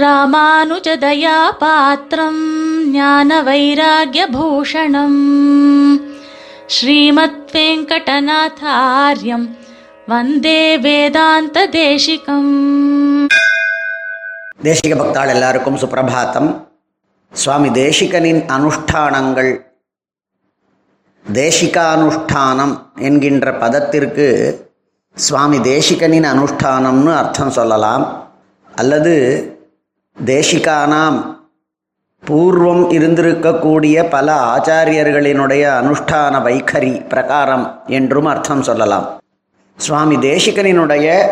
ராமானுஜதயாபாத்திரம் ஞான வைராகிய பூஷணம் ஸ்ரீமத் வெங்கடநாதாரியம் வந்தே வேதாந்த தேசிகம் தேசிக பக்தாள் எல்லாருக்கும் சுப்பிரபாத்தம் சுவாமி தேசிகனின் அனுஷ்டானங்கள் தேசிகானுஷ்டானம் என்கின்ற பதத்திற்கு சுவாமி தேசிகனின் அனுஷ்டானம்னு அர்த்தம் சொல்லலாம்। அல்லது தேசிகானாம். பூர்வம் இருந்திருக்கக்கூடிய பல ஆச்சாரியர்களினுடைய அனுஷ்டான வைகரி பிரகாரம் என்றும் அர்த்தம் சொல்லலாம். சுவாமி தேசிகனினுடைய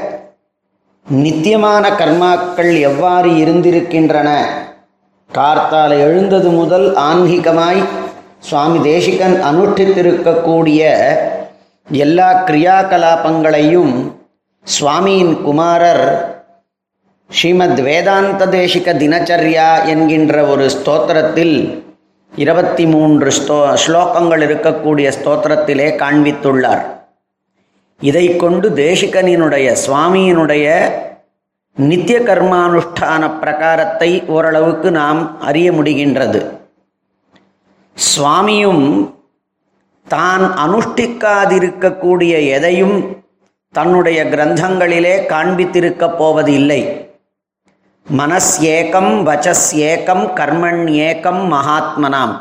நித்தியமான கர்மாக்கள் எவ்வாறு இருந்திருக்கின்றன? கார்த்தால எழுந்தது முதல் ஆன்மீகமாய் சுவாமி தேசிகன் அனுஷ்டித்திருக்கக்கூடிய எல்லா கிரியாகலாபங்களையும் சுவாமியின் குமாரர் ஸ்ரீமத் வேதாந்த தேசிக தினச்சரியா என்கின்ற ஒரு ஸ்தோத்திரத்தில் இருபத்தி மூன்று ஸ்தோ ஸ்லோகங்கள் இருக்கக்கூடிய ஸ்தோத்திரத்திலே காண்பித்துள்ளார். இதை கொண்டு தேசிகனினுடைய சுவாமியினுடைய நித்திய கர்மானுஷ்டான பிரகாரத்தை ஓரளவுக்கு நாம் அறிய முடிகின்றது. சுவாமியும் தான் அனுஷ்டிக்காதிருக்கக்கூடிய எதையும் தன்னுடைய கிரந்தங்களிலே காண்பித்திருக்கப் போவது இல்லை மனஸ் ஏகம் கர்மண்யேக்கம் ஏகம் கர்மண் ஏகம் மகாத்மனாம்.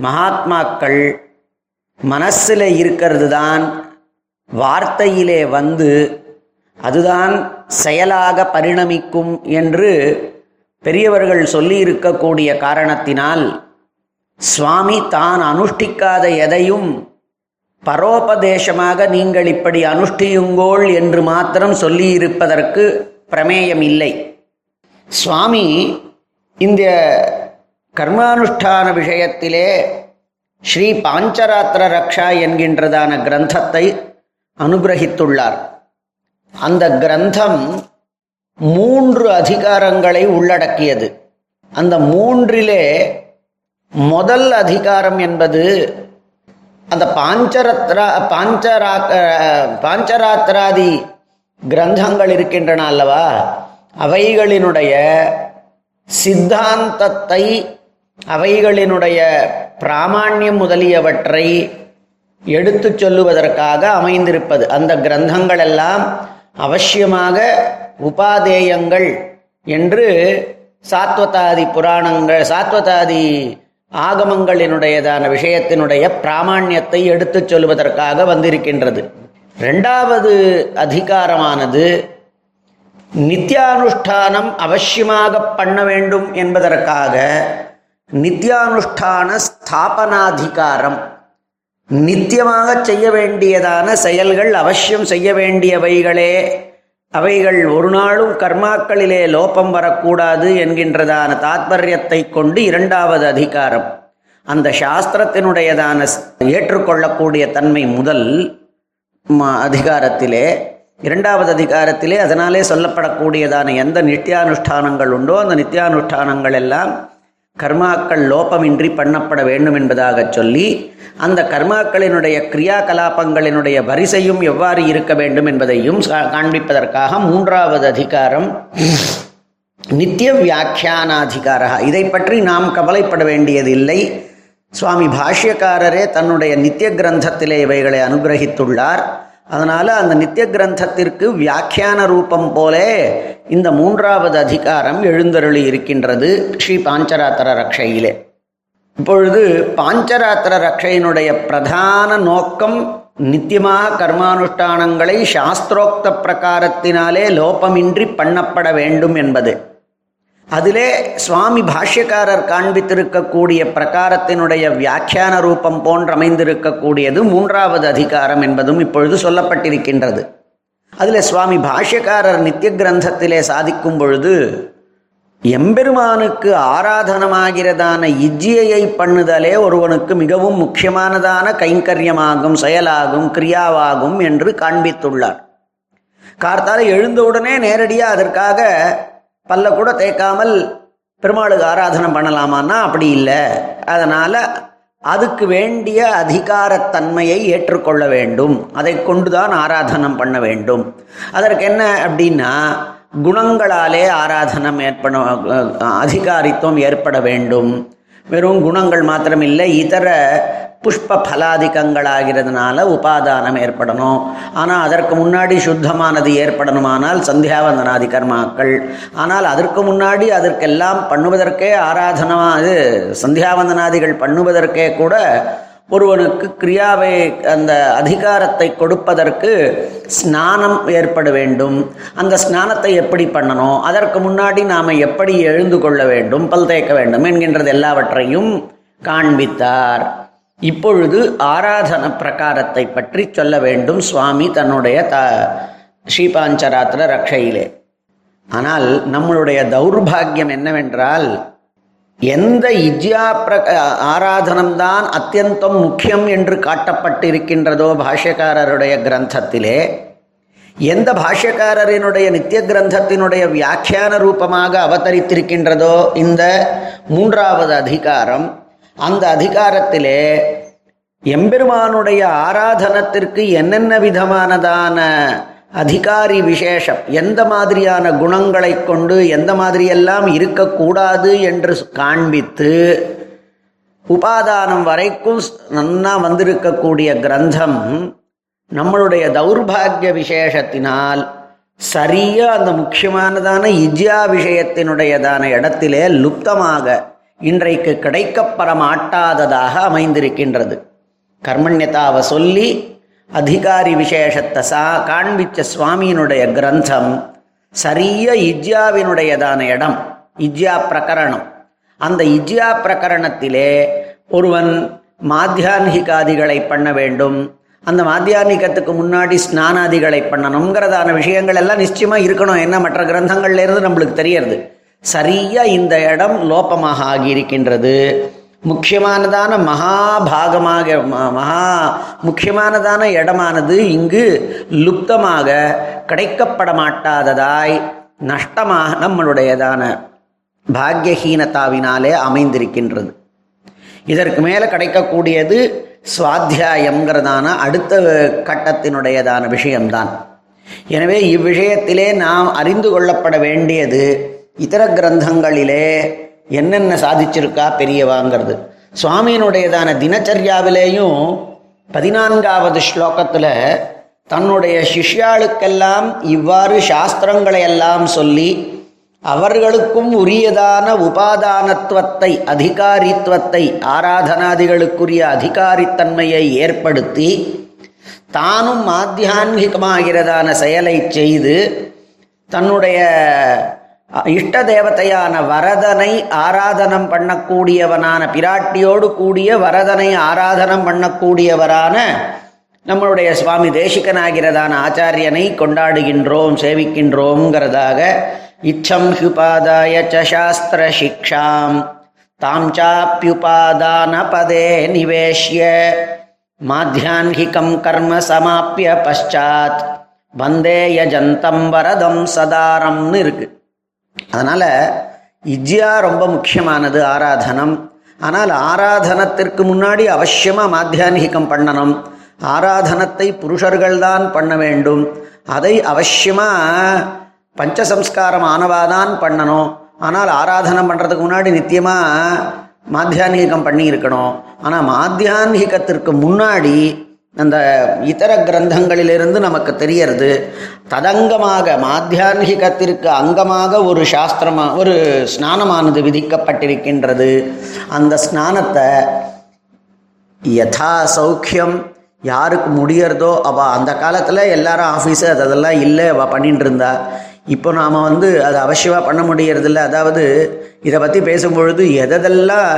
மகாத்மாக்கள் மனசில் இருக்கிறது தான் வார்த்தையிலே வந்து அதுதான் செயலாக பரிணமிக்கும் என்று பெரியவர்கள் சொல்லி இருக்கக்கூடிய காரணத்தினால் சுவாமி தான் அனுஷ்டிக்காத எதையும் பரோபதேசமாக நீங்கள் இப்படி அனுஷ்டியுங்கோள் என்று மாத்திரம் சொல்லியிருப்பதற்கு பிரமேயம் இல்லை சுவாமி இந்த கர்மானுஷ்டான விஷயத்திலே ஸ்ரீ பாஞ்சராத்திர ரக்ஷா என்கின்றதான கிரந்தத்தை அனுகிரகித்துள்ளார். அந்த கிரந்தம் மூன்று அதிகாரங்களை உள்ளடக்கியது. அந்த மூன்றிலே முதல் அதிகாரம் என்பது அந்த பாஞ்சரத்ரா பாஞ்சரா பாஞ்சராத்திராதி கிரந்தங்கள் இருக்கின்றன அல்லவா? அவைகளினுடைய சித்தாந்தத்தை அவைகளினுடைய பிராமாண்யம் முதலியவற்றை எடுத்து சொல்லுவதற்காக அமைந்திருப்பது. அந்த கிரந்தங்கள் எல்லாம் அவசியமாக உபாதேயங்கள் என்று சாத்வதாதி புராணங்கள் சாத்வதாதி ஆகமங்களினுடையதான விஷயத்தினுடைய பிராமாண்யத்தை எடுத்துச் சொல்வதற்காக வந்திருக்கின்றது. ரெண்டாவது அதிகாரமானது நித்தியானுஷ்டானம் அவசியமாக பண்ண வேண்டும் என்பதற்காக நித்தியானுஷ்டான ஸ்தாபனாதிகாரம். நித்தியமாக செய்ய வேண்டியதான செயல்கள் அவசியம் செய்ய வேண்டியவைகளே. அவைகள் ஒரு நாளும் கர்மாக்களிலே லோபம் வரக்கூடாது என்கின்றதான தாத்பரியத்தை கொண்டு இரண்டாவது அதிகாரம். அந்த சாஸ்திரத்தினுடையதான ஏற்றுக்கொள்ளக்கூடிய தன்மை முதல் அதிகாரத்திலே இரண்டாவது அதிகாரத்திலே அதனாலே சொல்லப்படக்கூடியதான எந்த நித்தியானுஷ்டானங்கள் உண்டோ அந்த நித்தியானுஷ்டானங்கள் எல்லாம் கர்மாக்கள் லோபமின்றி பண்ணப்பட வேண்டும் என்பதாக சொல்லி அந்த கர்மாக்களினுடைய கிரியா கலாபங்களினுடைய வரிசையும் எவ்வாறு இருக்க வேண்டும் என்பதையும் காண்பிப்பதற்காக மூன்றாவது அதிகாரம் நித்திய வியாக்கியானாதிகாரா. இதை பற்றி நாம் கவலைப்பட வேண்டியதில்லை. சுவாமி பாஷ்யக்காரரே தன்னுடைய நித்திய கிரந்தத்திலே இவைகளை அனுகிரகித்துள்ளார். அதனால் அந்த நித்திய கிரந்தத்திற்கு வியாக்கியான ரூபம் போலே இந்த மூன்றாவது அதிகாரம் எழுந்தருளி இருக்கின்றது ஸ்ரீ பாஞ்சராத்திர ரக்ஷையிலே. இப்பொழுது பாஞ்சராத்திர ரக்ஷையினுடைய பிரதான நோக்கம் நித்தியமாக கர்மானுஷ்டானங்களை சாஸ்திரோக்த பிரகாரத்தினாலே லோபமின்றி பண்ணப்பட வேண்டும் என்பது. அதிலே சுவாமி பாஷ்யக்காரர் காண்பித்திருக்கக்கூடிய பிரகாரத்தினுடைய வியாக்கியான ரூபம் போன்று அமைந்திருக்கக்கூடியது மூன்றாவது அதிகாரம் என்பதும் இப்பொழுது சொல்லப்பட்டிருக்கின்றது. அதில் சுவாமி பாஷ்யக்காரர் நித்திய கிரந்தத்திலே சாதிக்கும் பொழுது எம்பெருமானுக்கு ஆராதனமாகிறதான இஜ்ஜியை பண்ணுதலே ஒருவனுக்கு மிகவும் முக்கியமானதான கைங்கரியமாகும் செயலாகும் கிரியாவாகும் என்று காண்பித்துள்ளார். கார்த்தால எழுந்தவுடனே நேரடியாக அதற்காக பல்ல கூட தேய்க்காமல் பெருமாளுக்கு ஆராதனை பண்ணலாமான்னா அப்படி இல்லை. அதனால் அதுக்கு வேண்டிய அதிகாரத்தன்மையை ஏற்றுக்கொள்ள வேண்டும். அதை கொண்டுதான் ஆராதனம் பண்ண வேண்டும். அதற்கு என்ன அப்படின்னா குணங்களாலே ஆராதனம் ஏற்பட அதிகாரித்துவம் ஏற்பட வேண்டும். வெறும் குணங்கள் மாத்திரமில்லை இதர புஷ்ப பலாதிக்கங்களாகிறதுனால உபாதானம் ஏற்படணும். ஆனால் அதற்கு முன்னாடி சுத்தமானது ஏற்படணுமானால் சந்தியாவந்தனாதி கர்மாக்கள் ஆனால் அதற்கு முன்னாடி அதற்கெல்லாம் பண்ணுவதற்கே ஆராதனமாக இது சந்தியாவந்தனாதிகள் பண்ணுவதற்கே கூட ஒருவனுக்கு கிரியாவை அந்த அதிகாரத்தை கொடுப்பதற்கு ஸ்நானம் ஏற்பட வேண்டும். அந்த ஸ்நானத்தை எப்படி பண்ணணும்? அதற்கு முன்னாடி நாம் எப்படி எழுந்து கொள்ள வேண்டும்? பல் தேய்க்க வேண்டும் என்கின்றது எல்லாவற்றையும் காண்பித்தார். இப்பொழுது ஆராதன பிரகாரத்தை பற்றி சொல்ல வேண்டும் சுவாமி தன்னுடைய த ஸ்ரீபாஞ்சராத்திர ரக்ஷையிலே. ஆனால் நம்மளுடைய தௌர்பாகியம் என்னவென்றால் எந்த இஜ்யா பிர ஆராதனம்தான் அத்தியந்தம் முக்கியம் என்று காட்டப்பட்டிருக்கின்றதோ பாஷ்யக்காரருடைய கிரந்தத்திலே எந்த பாஷ்யக்காரரினுடைய நித்திய கிரந்தத்தினுடைய வியாக்கியான ரூபமாக அவதரித்திருக்கின்றதோ இந்த மூன்றாவது அதிகாரம் அந்த அதிகாரத்திலே எம்பெருமானுடைய ஆராதனத்திற்கு என்னென்ன விதமானதான அதிகாரி விசேஷம். எந்த மாதிரியான குணங்களை கொண்டு எந்த மாதிரியெல்லாம் இருக்கக்கூடாது என்று காண்பித்து உபாதானம் வரைக்கும் நன்னா வந்திருக்கக்கூடிய கிரந்தம் நம்மளுடைய தௌர்பாகிய விசேஷத்தினால் சரியா அந்த முக்கியமானதான இஜ்யா விஷயத்தினுடையதான இடத்திலே லுப்தமாக இன்றைக்கு கிடைக்கப்பெற மாட்டாததாக அமைந்திருக்கின்றது. கர்மண்யதாவை சொல்லி அதிகாரி விசேஷத்தை சா காண்பிச்ச சுவாமியினுடைய கிரந்தம் சரிய இஜ்யாவினுடையதான இடம் இஜ்யா பிரகரணம். அந்த இஜ்யா பிரகரணத்திலே ஒருவன் மாத்தியான்கிகாதிகளை பண்ண வேண்டும். அந்த மாத்தியான்கத்துக்கு முன்னாடி ஸ்நானாதிகளை பண்ணணுங்கிறதான விஷயங்கள் எல்லாம் நிச்சயமா இருக்கணும். என்ன மற்ற கிரந்தங்கள்ல இருந்து நம்மளுக்கு தெரியறது. சரியா இந்த இடம் லோபமாக ஆகியிருக்கின்றது. முக்கியமானதான மகாபாகமாக ம- மகா முக்கியமானதான இடமானது இங்கு லுப்தமாக கிடைக்கப்பட மாட்டாததாய் நஷ்டமாக நம்மளுடையதான பாக்யஹீனத்தாவினாலே அமைந்திருக்கின்றது. இதற்கு மேலே கிடைக்கக்கூடியது சுவாத்தியாயங்கிறதான அடுத்த கட்டத்தினுடையதான விஷயம்தான். எனவே இவ்விஷயத்திலே நாம் அறிந்து கொள்ளப்பட வேண்டியது இதர கிரந்தங்களிலே என்னென்ன சாதிச்சிருக்கா பெரியவாங்கிறது. சுவாமியினுடையதான தினச்சரியாவிலேயும் பதினான்காவது ஸ்லோகத்தில் தன்னுடைய சிஷ்யாளுக்கெல்லாம் இவ்வாறு சாஸ்திரங்களை எல்லாம் சொல்லி அவர்களுக்கும் உரியதான உபாதானத்துவத்தை அதிகாரித்துவத்தை ஆராதனாதிகளுக்குரிய அதிகாரித்தன்மையை ஏற்படுத்தி தானும் ஆத்தியான்மிகமாகிறதான செயலை செய்து தன்னுடைய இஷ்ட தேவதையான வரதனை ஆராதனம் பண்ணக்கூடியவனான பிராட்டியோடு கூடிய வரதனை ஆராதனம் பண்ணக்கூடியவரான நம்மளுடைய சுவாமி தேசிகனாகிறதான ஆச்சாரியனை கொண்டாடுகின்றோம் சேவிக்கின்றோங்கிறதாக இச்சம் ஹுபாதாய சாஸ்திர சிக்ஷாம். தாம் சாப்பியுபாதான பதே நிவேஷ்ய. மாத்தியான்கிகம் கர்ம சமாப்பிய பஷாத் வந்தே யஜந்தம் வரதம் சதாரம்னு இருக்குது அதனால் இஜ்யா ரொம்ப முக்கியமானது ஆராதனம். ஆனால் ஆராதனத்திற்கு முன்னாடி அவசியமாக மாத்தியான்கிகம் பண்ணணும். ஆராதனத்தை புருஷர்கள்தான் பண்ண வேண்டும். அதை அவசியமாக பஞ்சசம்ஸ்காரம் ஆனவாதான் பண்ணணும். ஆனால் ஆராதனம் பண்ணுறதுக்கு முன்னாடி நித்தியமாக மாத்தியான்கிகம் பண்ணியிருக்கணும். ஆனால் மாத்தியான்கிகத்திற்கு முன்னாடி அந்த இதர கிரந்தங்களிலிருந்து நமக்கு தெரியறது. ததங்கமாக மாத்தியான்கிகத்திற்கு அங்கமாக ஒரு சாஸ்திரமா ஒரு ஸ்நானமானது விதிக்கப்பட்டிருக்கின்றது. அந்த ஸ்நானத்தை யதா சௌக்கியம் யாருக்கு முடியறதோ அவள் அந்த காலத்தில் எல்லாரும் ஆஃபீஸு அது அதெல்லாம் இல்லை அவள் பண்ணிட்டு இருந்தா. இப்போ நாம் வந்து அது அவசியமாக பண்ண முடியறதில்ல. அதாவது இதை பற்றி பேசும்பொழுது எதெல்லாம்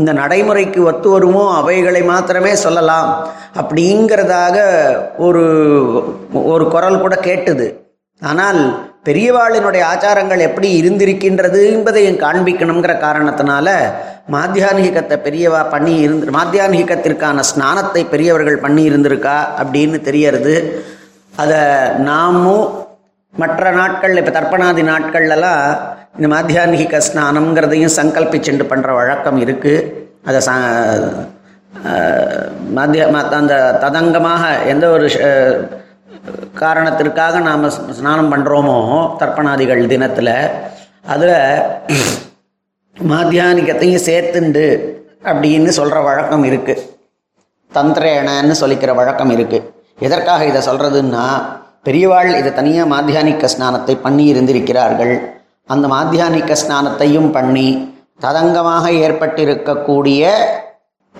இந்த நடைமுறைக்கு ஒத்து வருமோ அவைகளை மாத்திரமே சொல்லலாம் அப்படிங்கிறதாக ஒரு ஒரு குரல் கூட கேட்டுது. ஆனால் பெரியவாளினுடைய ஆச்சாரங்கள் எப்படி இருந்திருக்கின்றது என்பதையும் காண்பிக்கணுங்கிற காரணத்தினால மாத்தியான்கிகத்தை பெரியவா பண்ணி இருந்து மாத்தியான்கிகத்திற்கான ஸ்நானத்தை பெரியவர்கள் பண்ணி இருந்திருக்கா அப்படின்னு தெரியறது. அதை நாமும் மற்ற நாட்கள் இப்போ தர்ப்பணாதி நாட்கள்லாம் இந்த மாத்தியான்கிக ஸ்நானம்ங்கிறதையும் சங்கல்பிச்சுண்டு பண்ணுற வழக்கம் இருக்குது அதை சா மத்திய அந்த ததங்கமாக எந்த ஒரு காரணத்திற்காக நாம் ஸ்நானம் பண்ணுறோமோ தர்ப்பணாதிகள் தினத்தில் அதில் மாத்தியானிக்கத்தையும் சேர்த்துண்டு அப்படின்னு சொல்கிற வழக்கம் இருக்குது தந்திரேனன்னு சொல்லிக்கிற வழக்கம் இருக்குது எதற்காக இதை சொல்கிறதுன்னா பெரியவாள் இதை தனியாக மாத்தியானிக்க ஸ்நானத்தை பண்ணி இருந்திருக்கிறார்கள் அந்த மாத்தியானிக்க ஸ்நானத்தையும் பண்ணி ததங்கமாக ஏற்பட்டிருக்கக்கூடிய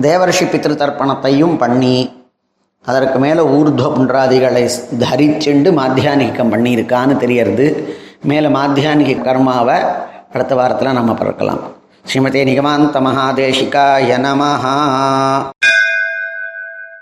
தேவர்ஷி பித்ரு தர்ப்பணத்தையும் பண்ணி அதற்கு மேலே ஊர்துவ புன்றாதிகளை தரிச்சுண்டு மாத்தியானிக்கம் பண்ணியிருக்கான்னு தெரியறது. மேலே மாத்தியானிக கர்மாவை அடுத்த வாரத்தில் நம்ம பிறக்கலாம். ஸ்ரீமதே நிகமாந்த மகாதேஷிகா நமஹா.